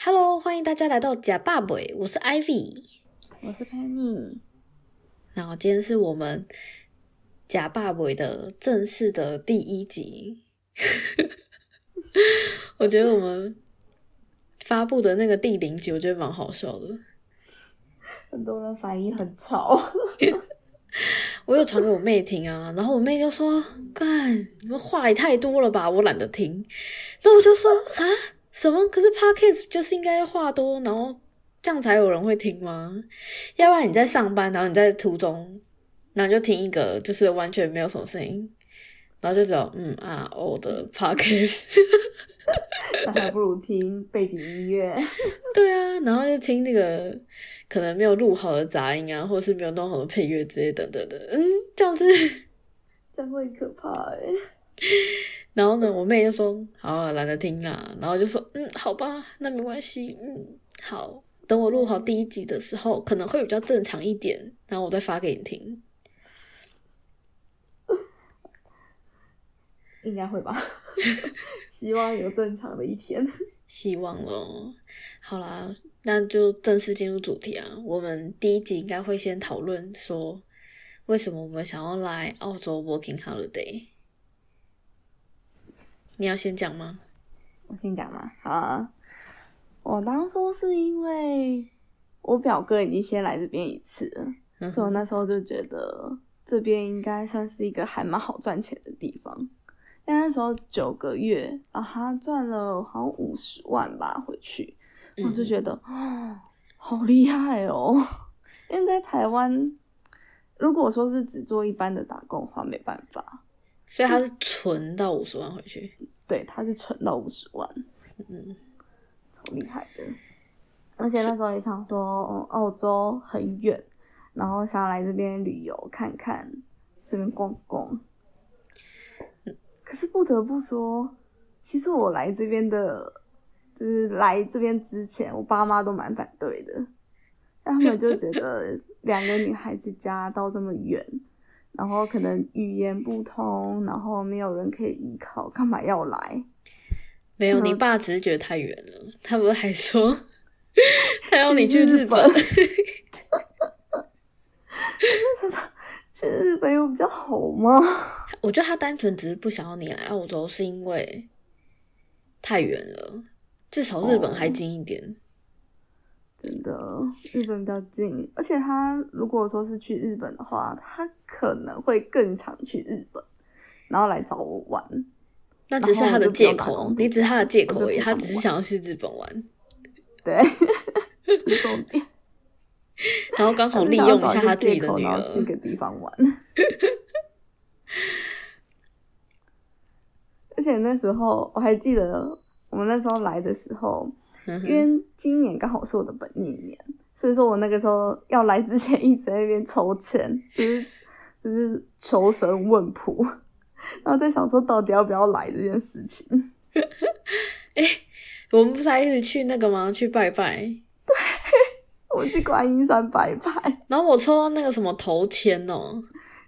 Hello，欢迎大家来到假爸爸，我是 Ivy，我是 Penny。然后今天是我们假爸爸的正式的第一集。我觉得我们发布的那个第零集，我觉得蛮好笑的。很多人反应很吵。我有传给我妹听啊，然后我妹就说：“干，你们话也太多了吧，我懒得听。”那我就说：“啊，什么？可是 podcast 就是应该话多，然后这样才有人会听吗？要不然你在上班，然后你在途中，然后就听一个就是完全没有什么声音，然后就只有嗯啊哦的 podcast，那还不如听背景音乐。对啊，然后就听那个。”可能没有录好的杂音啊，或者是没有弄好的配乐之类等等的，嗯，这样子，这样会可怕哎。然后呢，我妹就说：“好，懒得听啊。”然后就说：“嗯，好吧，那没关系，嗯，好，等我录好第一集的时候，可能会比较正常一点，然后我再发给你听。应该会吧？希望有正常的一天。希望咯。好啦，那就正式进入主题啊。我们第一集应该会先讨论说，为什么我们想要来澳洲 working holiday。你要先讲吗？我先讲吗？好啊。我当初是因为我表哥已经先来这边一次了，所以我那时候就觉得这边应该算是一个还蛮好赚钱的地方。因为那时候九个月啊，他赚了好像五十万吧，回去。我就觉得哦，好厉害哦！因为在台湾，如果说是只做一般的打工的话，没办法。所以他是存到五十万回去。对，他是存到五十万，嗯，超厉害的。而且那时候也想说，澳洲很远，然后想来这边旅游看看，顺便逛逛。可是不得不说，其实我来这边的。就是来这边之前，我爸妈都蛮反对的，他们就觉得两个女孩子家到这么远，然后可能语言不通，然后没有人可以依靠，干嘛要来？没有，你爸只是觉得太远了。他不是还说他要你去日本？去日本有比较好吗？我觉得他单纯只是不想要你来澳洲，是因为太远了。至少日本还近一点，真的，日本比较近。而且他如果说是去日本的话，他可能会更常去日本，然后来找我玩。那只是他的借口，你只是他的借口而已。他只是想要去日本玩，对，重点。然后刚好 利用一下他自己的女儿，去个地方玩。而且那时候我还记得。我们那时候来的时候，因为今年刚好是我的本命年，所以说我那个时候要来之前一直在那边抽签，就是 就是求神问卜，然后在想说到底要不要来这件事情。哎，我们不是还一直去那个吗？去拜拜。对，我去观音山拜拜。然后我抽到那个什么头签哦，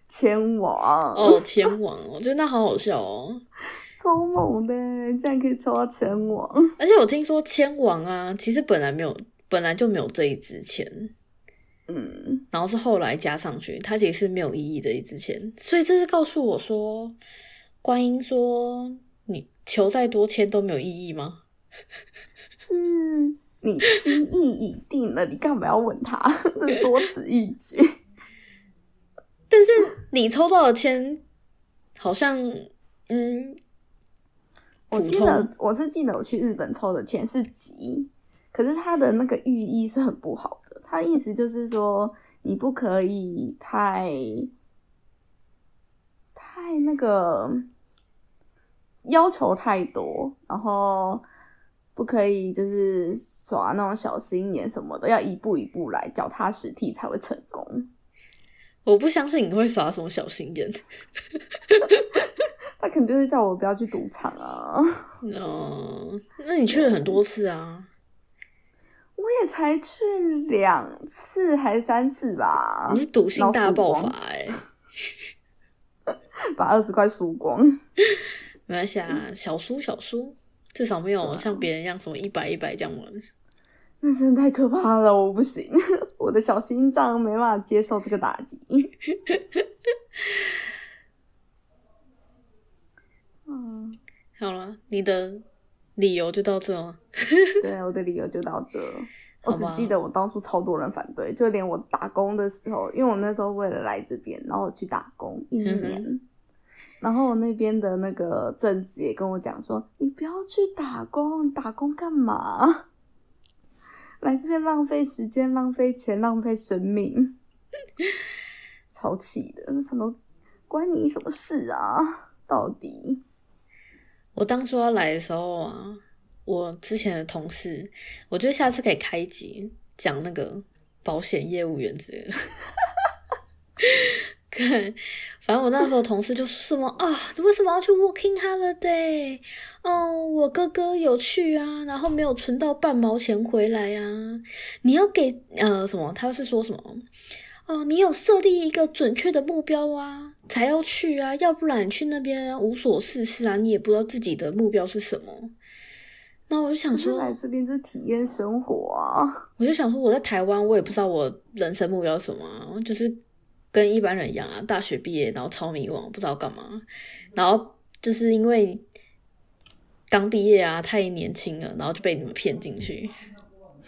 签王哦，签王，我觉得那好好笑哦。超猛的，这样可以抽到千王。而且我听说千王啊，其实本来没有，本来就没有这一支签，嗯，然后是后来加上去，它其实是没有意义的一支签。所以这是告诉我说，观音说你求再多签都没有意义吗？是你心意已定了，你干嘛要问他？这多此一举。但是你抽到的签，好像嗯。我记得我是记得我去日本抽的签是吉，可是它的那个寓意是很不好的。它意思就是说你不可以太太那个要求太多，然后不可以就是耍那种小心眼什么的，要一步一步来，脚踏实地才会成功。我不相信你会耍什么小心眼。他可能就是叫我不要去赌场啊。哦，那你去了很多次啊？我也才去两次还是三次吧。你是赌性大爆发哎！把二十块输光。没关系啊，小输小输，至少没有像别人一样什么一百一百这样玩。那真的太可怕了，我不行，我的小心脏没办法接受这个打击。好了，你的理由就到这吗？对，我的理由就到这。我只记得我当初超多人反对，就连我打工的时候，因为我那时候为了来这边，然后我去打工一年，然后我那边的那个政治也跟我讲说：“你不要去打工，打工干嘛？来这边浪费时间、浪费钱、浪费生命。”超气的，什么关你什么事啊？到底？我当初要来的时候啊。我之前的同事，我觉得下次可以开集讲那个保险业务员之类的。看，反正我那时候同事就说什么啊，你为什么要去 Working Holiday？哦，我哥哥有去啊，然后没有存到半毛钱回来啊。你要给呃什么？他是说什么？哦，你有设立一个准确的目标啊，才要去啊，要不然你去那边无所事事啊，你也不知道自己的目标是什么。那我就想说，来这边就是体验生活啊！我就想说，我在台湾，我也不知道我人生目标什么，就是跟一般人一样啊，大学毕业然后超迷惘，不知道干嘛。然后就是因为刚毕业啊，太年轻了，然后就被你们骗进去，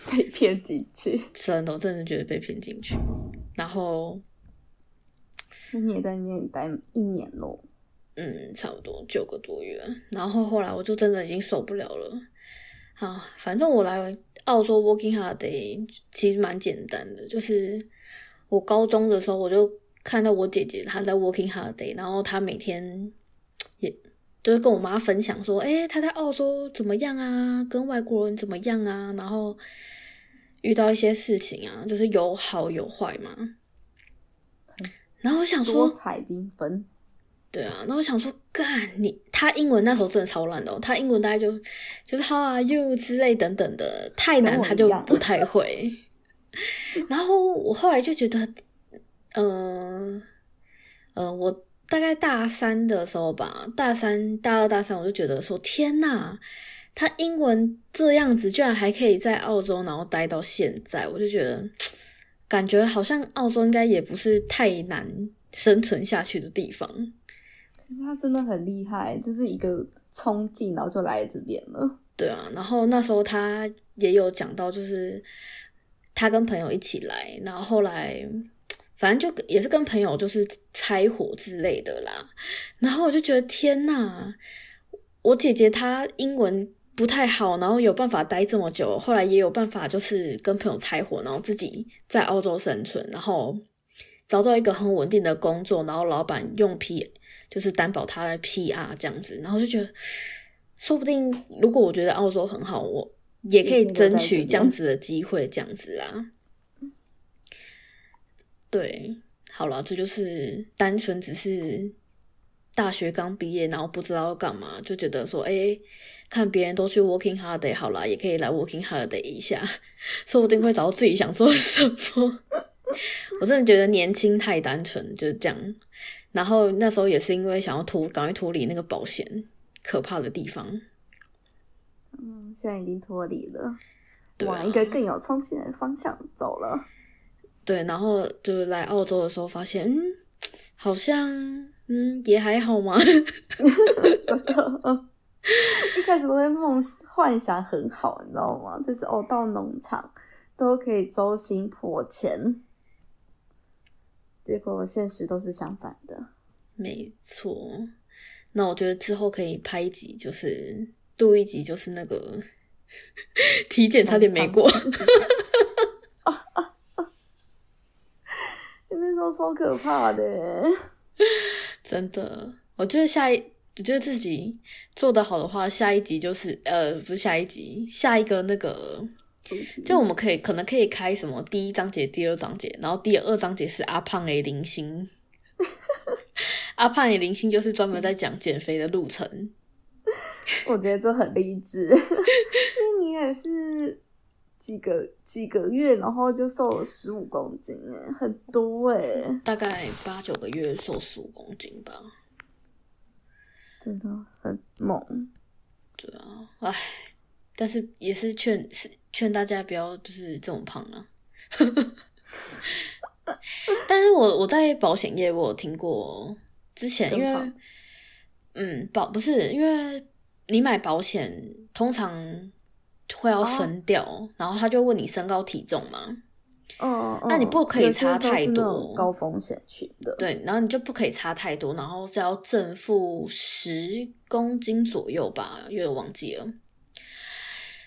被骗进去，真的，我真的觉得被骗进去。然后，你也在那边待一年咯？嗯，差不多九个多月。然后后来我就真的已经受不了了。啊，反正我来澳洲 working holiday 其实蛮简单的，就是我高中的时候我就看到我姐姐她在 working holiday，然后她每天也就是跟我妈分享说，哎，她在澳洲怎么样啊，跟外国人怎么样啊，然后遇到一些事情啊，就是有好有坏嘛。然后我想说，多彩缤纷。对啊，那我想说，干你他英文那时候真的超烂的，他英文大概就就是 How are you 之类等等的，太难他就不太会。然后我后来就觉得，嗯呃，我大概大三的时候吧，大三、大二、大三，我就觉得说，天呐，他英文这样子，居然还可以在澳洲，然后待到现在，我就觉得感觉好像澳洲应该也不是太难生存下去的地方。他真的很厉害，就是一个冲劲，然后就来这边了。对啊，然后那时候他也有讲到，就是他跟朋友一起来，然后后来反正就也是跟朋友就是拆伙之类的啦。然后我就觉得天呐，我姐姐她英文不太好，然后有办法待这么久，后来也有办法就是跟朋友拆伙，然后自己在澳洲生存，然后找到一个很稳定的工作，然后老板用 P。就是担保他的 PR 这样子，然后就觉得，说不定如果我觉得澳洲很好，我也可以争取这样子的机会，这样子啊。对，好了，这就是单纯只是大学刚毕业，然后不知道干嘛，就觉得说，哎，看别人都去 working holiday，好了，也可以来 working holiday 一下，说不定会找到自己想做什么。我真的觉得年轻太单纯，就是这样。然后那时候也是因为想要脱赶快脱离那个保险可怕的地方，嗯，现在已经脱离了，往一个更有冲劲的方向走了。对，然后就是来澳洲的时候发现，嗯，好像嗯也还好嘛。一开始都在梦幻想很好，你知道吗？就是哦，到农场都可以周薪破千。结果现实都是相反的，没错。那我觉得之后可以拍一集，就是录一集，就是那个体检差点没过，那时候超可怕的，真的。我觉得下一，我觉得自己做的好的话，下一集就是呃，不是下一集，下一个那个。就我们可以可能可以开什么第一章节、第二章节，然后第二章节是阿胖诶零星，阿胖诶零星就是专门在讲减肥的路程。我觉得这很励志，因为你也是几个几个月，然后就瘦了十五公斤，哎，很多哎，大概八九个月瘦十五公斤吧，真的很猛。对啊，唉。但是也是劝是劝大家不要就是这种胖啊。但是我我在保险业我有听过，之前因为嗯保不是因为你买保险通常会要升调，然后他就问你身高体重嘛。嗯，那你不可以差太多，高风险群的。对，然后你就不可以差太多，然后是要正负十公斤左右吧，有点忘记了。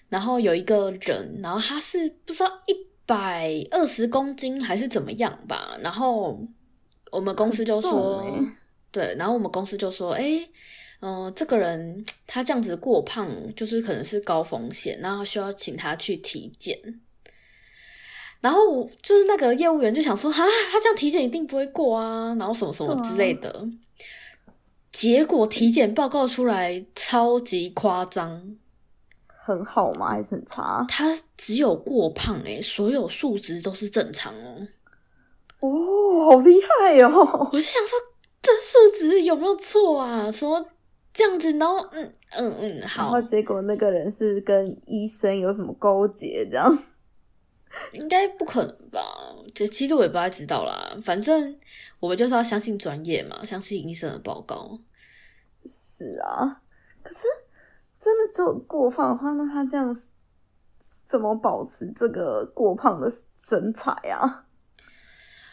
然后有一个人，然后他是不知道一百二十公斤还是怎么样吧，然后我们公司就说，对，然后我们公司就说，哎，嗯，这个人他这样子过胖，就是可能是高风险，然后需要请他去体检。然后就是那个业务员就想说，哈，他这样体检一定不会过啊，然后什么什么之类的。结果体检报告出来超级夸张，很好吗？还是很差？他只有过胖哎，所有数值都是正常哦。哦，好厉害哦！我是想说，这数值有没有错啊？什么这样子？然后嗯嗯嗯，好。然后结果那个人是跟医生有什么勾结这样？应该不可能吧？这其实我也不太知道啦。反正我们就是要相信专业嘛，相信医生的报告。是啊，可是真的只有过胖的话，那他这样怎么保持这个过胖的身材啊？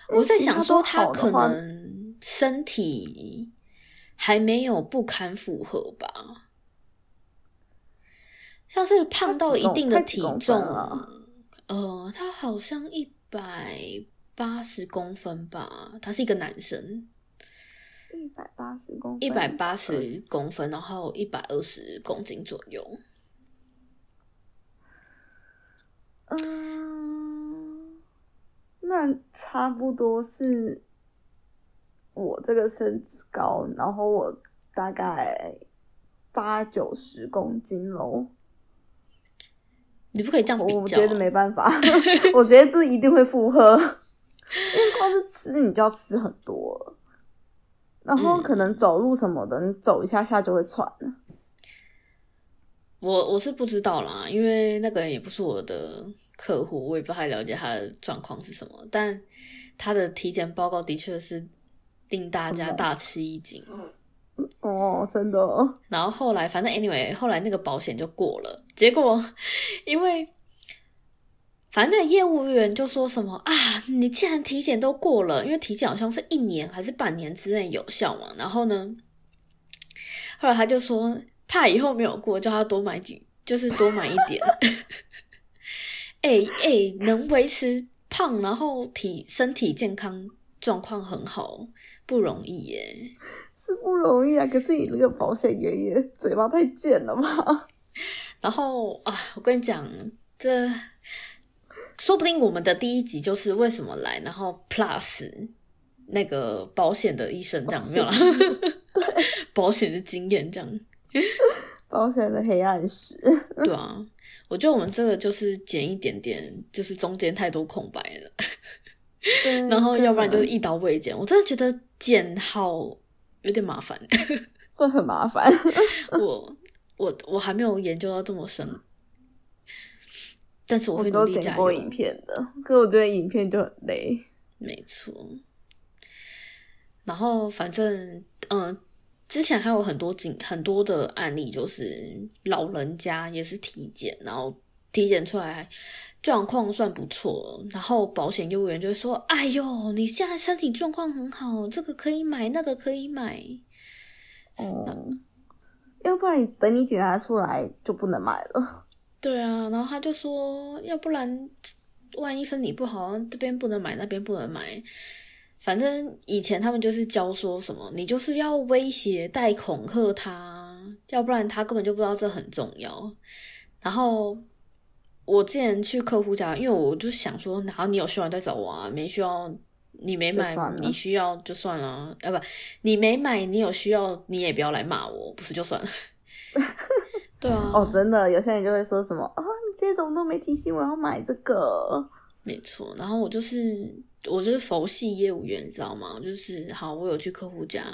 我在想说，他可能身体还没有不堪负荷吧？像是胖到一定的体重啊。呃，他好像一百八十公分吧，他是一个男生，一百八十公一百八十公分，然后一百二十公斤左右。嗯，那差不多是我这个身高，然后我大概八九十公斤喽。你不可以这样比较，我觉得没办法。我觉得这一定会负荷，因为光是吃你就要吃很多，然后可能走路什么的，你走一下下就会喘了。我我是不知道啦，因为那个人也不是我的客户，我也不太了解他的状况是什么。但他的体检报告的确是令大家大吃一惊。哦，真的。然后后来，反正 anyway，后来那个保险就过了。结果，因为反正业务员就说什么啊，你既然体检都过了，因为体检好像是一年还是半年之内有效嘛。然后呢，后来他就说，怕以后没有过，叫他多买几，就是多买一点。哎哎，能维持胖，然后体身体健康状况很好，不容易耶。是不容易啊！可是你那个保险爷爷嘴巴太贱了吧？然后啊，我跟你讲，这说不定我们的第一集就是为什么来，然后 plus 那个保险的医生这样没有了，对，保险的经验这样，保险的黑暗史。对啊，我觉得我们这个就是剪一点点，就是中间太多空白了，然后要不然就是一刀未剪。我真的觉得剪好。有点麻烦，会很麻烦。我我我还没有研究到这么深，但是我会努力剪过影片的。可我觉得影片就很累。没错。然后反正嗯，之前还有很多景很多的案例，就是老人家也是体检，然后体检出来。状况算不错，然后保险业务员就会说：“哎呦，你现在身体状况很好，这个可以买，那个可以买。”哦，要不然等你检查出来就不能买了。对啊，然后他就说：“要不然万一身体不好，这边不能买，那边不能买。反正以前他们就是教说什么，你就是要威胁、带恐吓他，要不然他根本就不知道这很重要。”然后。我之前去客户家，因为我就想说，然后你有需要再找我啊，没需要你没买，你需要就算了，啊不，你没买，你有需要你也不要来骂我，不是就算了。对啊。哦，真的，有些人就会说什么，哦，你今天怎么都没提醒我要买这个？没错，然后我就是我就是佛系业务员，你知道吗？就是好，我有去客户家，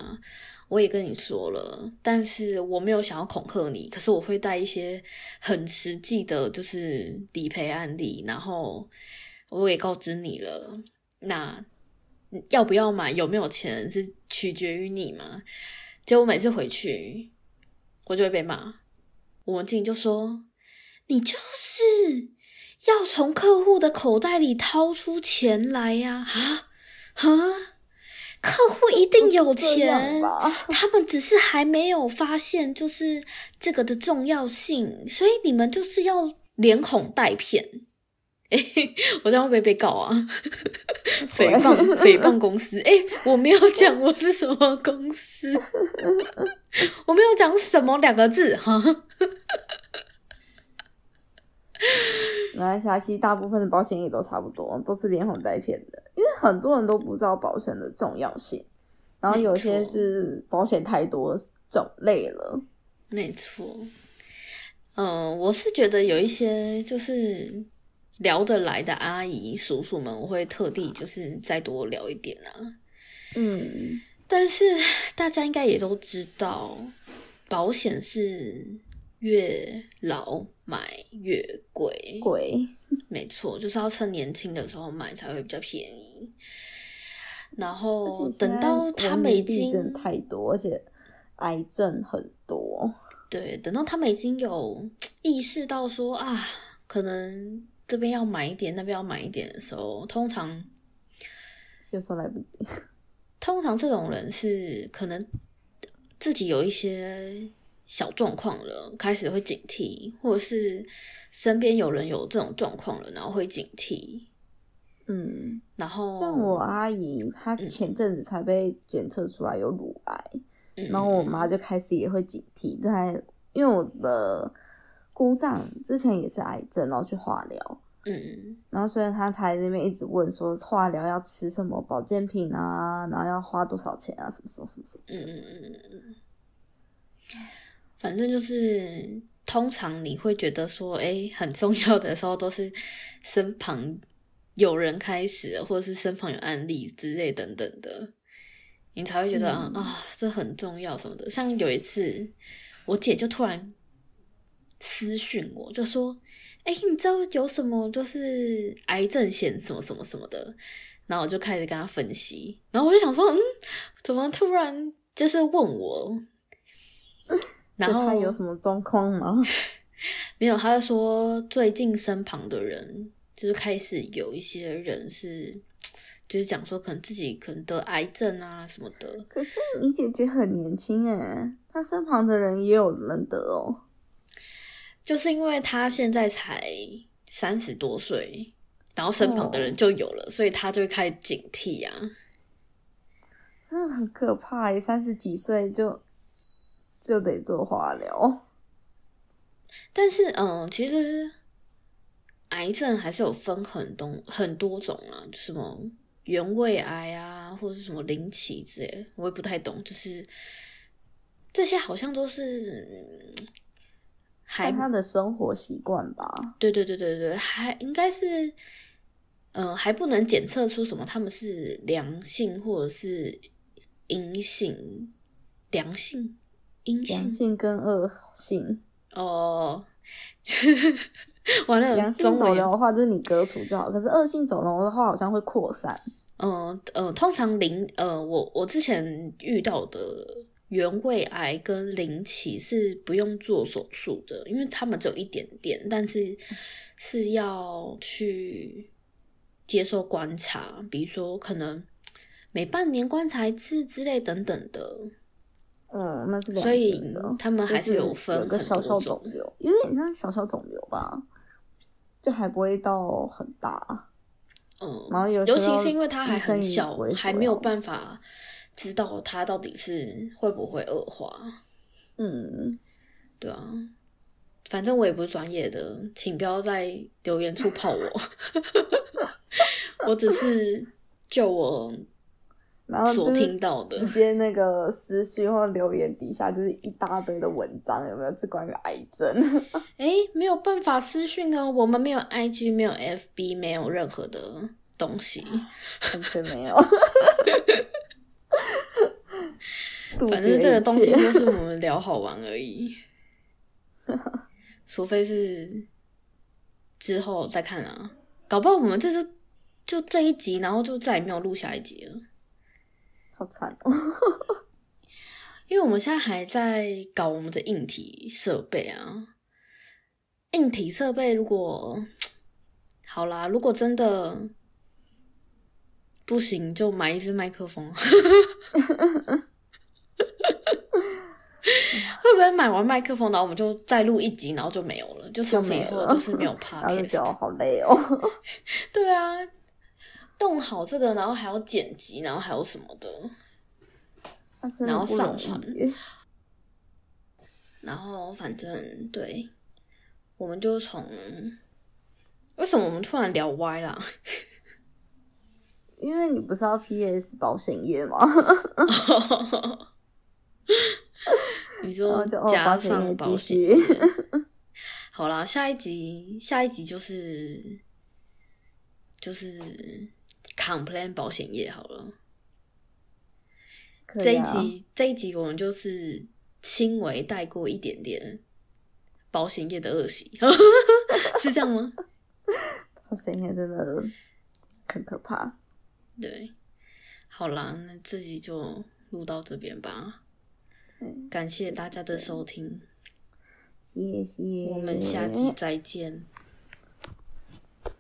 我也跟你说了，但是我没有想要恐吓你，可是我会带一些很实际的，就是理赔案例，然后我也告知你了，那要不要买，有没有钱是取决于你嘛。结果每次回去，我就会被骂。我们经理就说：“你就是要从客户的口袋里掏出钱来呀！啊啊！客户一定有钱，他们只是还没有发现就是这个的重要性，所以你们就是要连哄带骗。”哎，我这样会不会被告啊？诽谤 诽谤公司？哎，我没有讲我是什么公司，我没有讲什么两个字哈。来，下期大部分的保险也都差不多，都是连哄带骗的，因为很多人都不知道保险的重要性，然后有些是保险太多种类了。没错，嗯，我是觉得有一些就是。聊得来的阿姨叔叔们，我会特地就是再多聊一点啊。嗯，但是大家应该也都知道，保险是越老买越贵，贵，没错，就是要趁年轻的时候买才会比较便宜。然后等到他们已经太多，而且癌症很多，对，等到他们已经有意识到说啊，可能。这边要买一点，那边要买一点的时候，通常有时候来不及。通常这种人是可能自己有一些小状况了，开始会警惕，或者是身边有人有这种状况了，然后会警惕。嗯，然后像我阿姨，她前阵子才被检测出来有乳癌，然后我妈就开始也会警惕，在因为我的。姑丈之前也是癌症，然后去化疗，嗯，然后所以他才那边一直问说化疗要吃什么保健品啊，然后要花多少钱啊，什么什么什么什么？嗯嗯嗯嗯嗯，反正就是通常你会觉得说，哎，很重要的时候都是身旁有人开始，或者是身旁有案例之类等等的，你才会觉得啊，这很重要什么的。像有一次，我姐就突然。私讯我就说：“哎，你知道有什么就是癌症险什么什么什么的？”然后我就开始跟他分析，然后我就想说：“嗯，怎么突然就是问我？”然后他有什么状况吗？没有，他就说最近身旁的人就是开始有一些人是，就是讲说可能自己可能得癌症啊什么的。可是你姐姐很年轻哎，她身旁的人也有人得哦。就是因为她现在才三十多岁，然后身旁的人就有了，所以她就会开始警惕啊。真的很可怕，三十几岁就就得做化疗。但是，嗯，其实癌症还是有分很多很多种啊，什么原位癌啊，或者是什么鳞起之类，我也不太懂。就是这些好像都是。看他的生活习惯吧。对对对对对，还应该是，呃，还不能检测出什么他们是良性或者是阴性，良性、阴性、良性跟恶性。哦，完了，良性肿瘤的话就是你割除就好，可是恶性肿瘤的话好像会扩散。嗯呃，通常零呃，我我之前遇到的。原位癌跟鳞起是不用做手术的，因为他们只有一点点，但是是要去接受观察，比如说可能每半年观察一次之类等等的。嗯，那是所以他们还是有分个小小肿瘤，有点像小小肿瘤吧，就还不会到很大。嗯，然后尤其是因为它还很小，还没有办法。知道它到底是会不会恶化？嗯，对啊，反正我也不是专业的，请不要在留言处 泡我。我只是就我然后所听到的，直接那个私讯或留言底下就是一大堆的文章，有没有？是关于癌症？哎，没有办法私讯啊，我们没有 IG，没有 FB，没有任何的东西，完。全没有。反正这个东西就是我 们聊好玩而已，除非是之后再看啊，搞不好我们这就就这一集，然后就再也没有录下一集了，好惨哦。因为我们现在还在搞我们的硬体设备啊，硬体设备如果好啦，如果真的不行，就买一支麦克风。会不会买完麦克风，然后我们就再录一集，然后就没有了？就从此以后就是没有 podcast，好累哦。对啊，动好这个，然后还要剪辑，然后还有什么的，然后上传，然后反正对，我们就从为什么我们突然聊歪了？因为你不是要 PS 保险业吗？你说加上保险，好啦，下一集下一集就是就是 complain 保险业好了。这一集这一集我们就是轻微带过一点点保险业的恶习，是这样吗？保险业真的很可怕。对，好啦，那这集就录到这边吧。感谢大家的收听，谢谢，我们下集再见。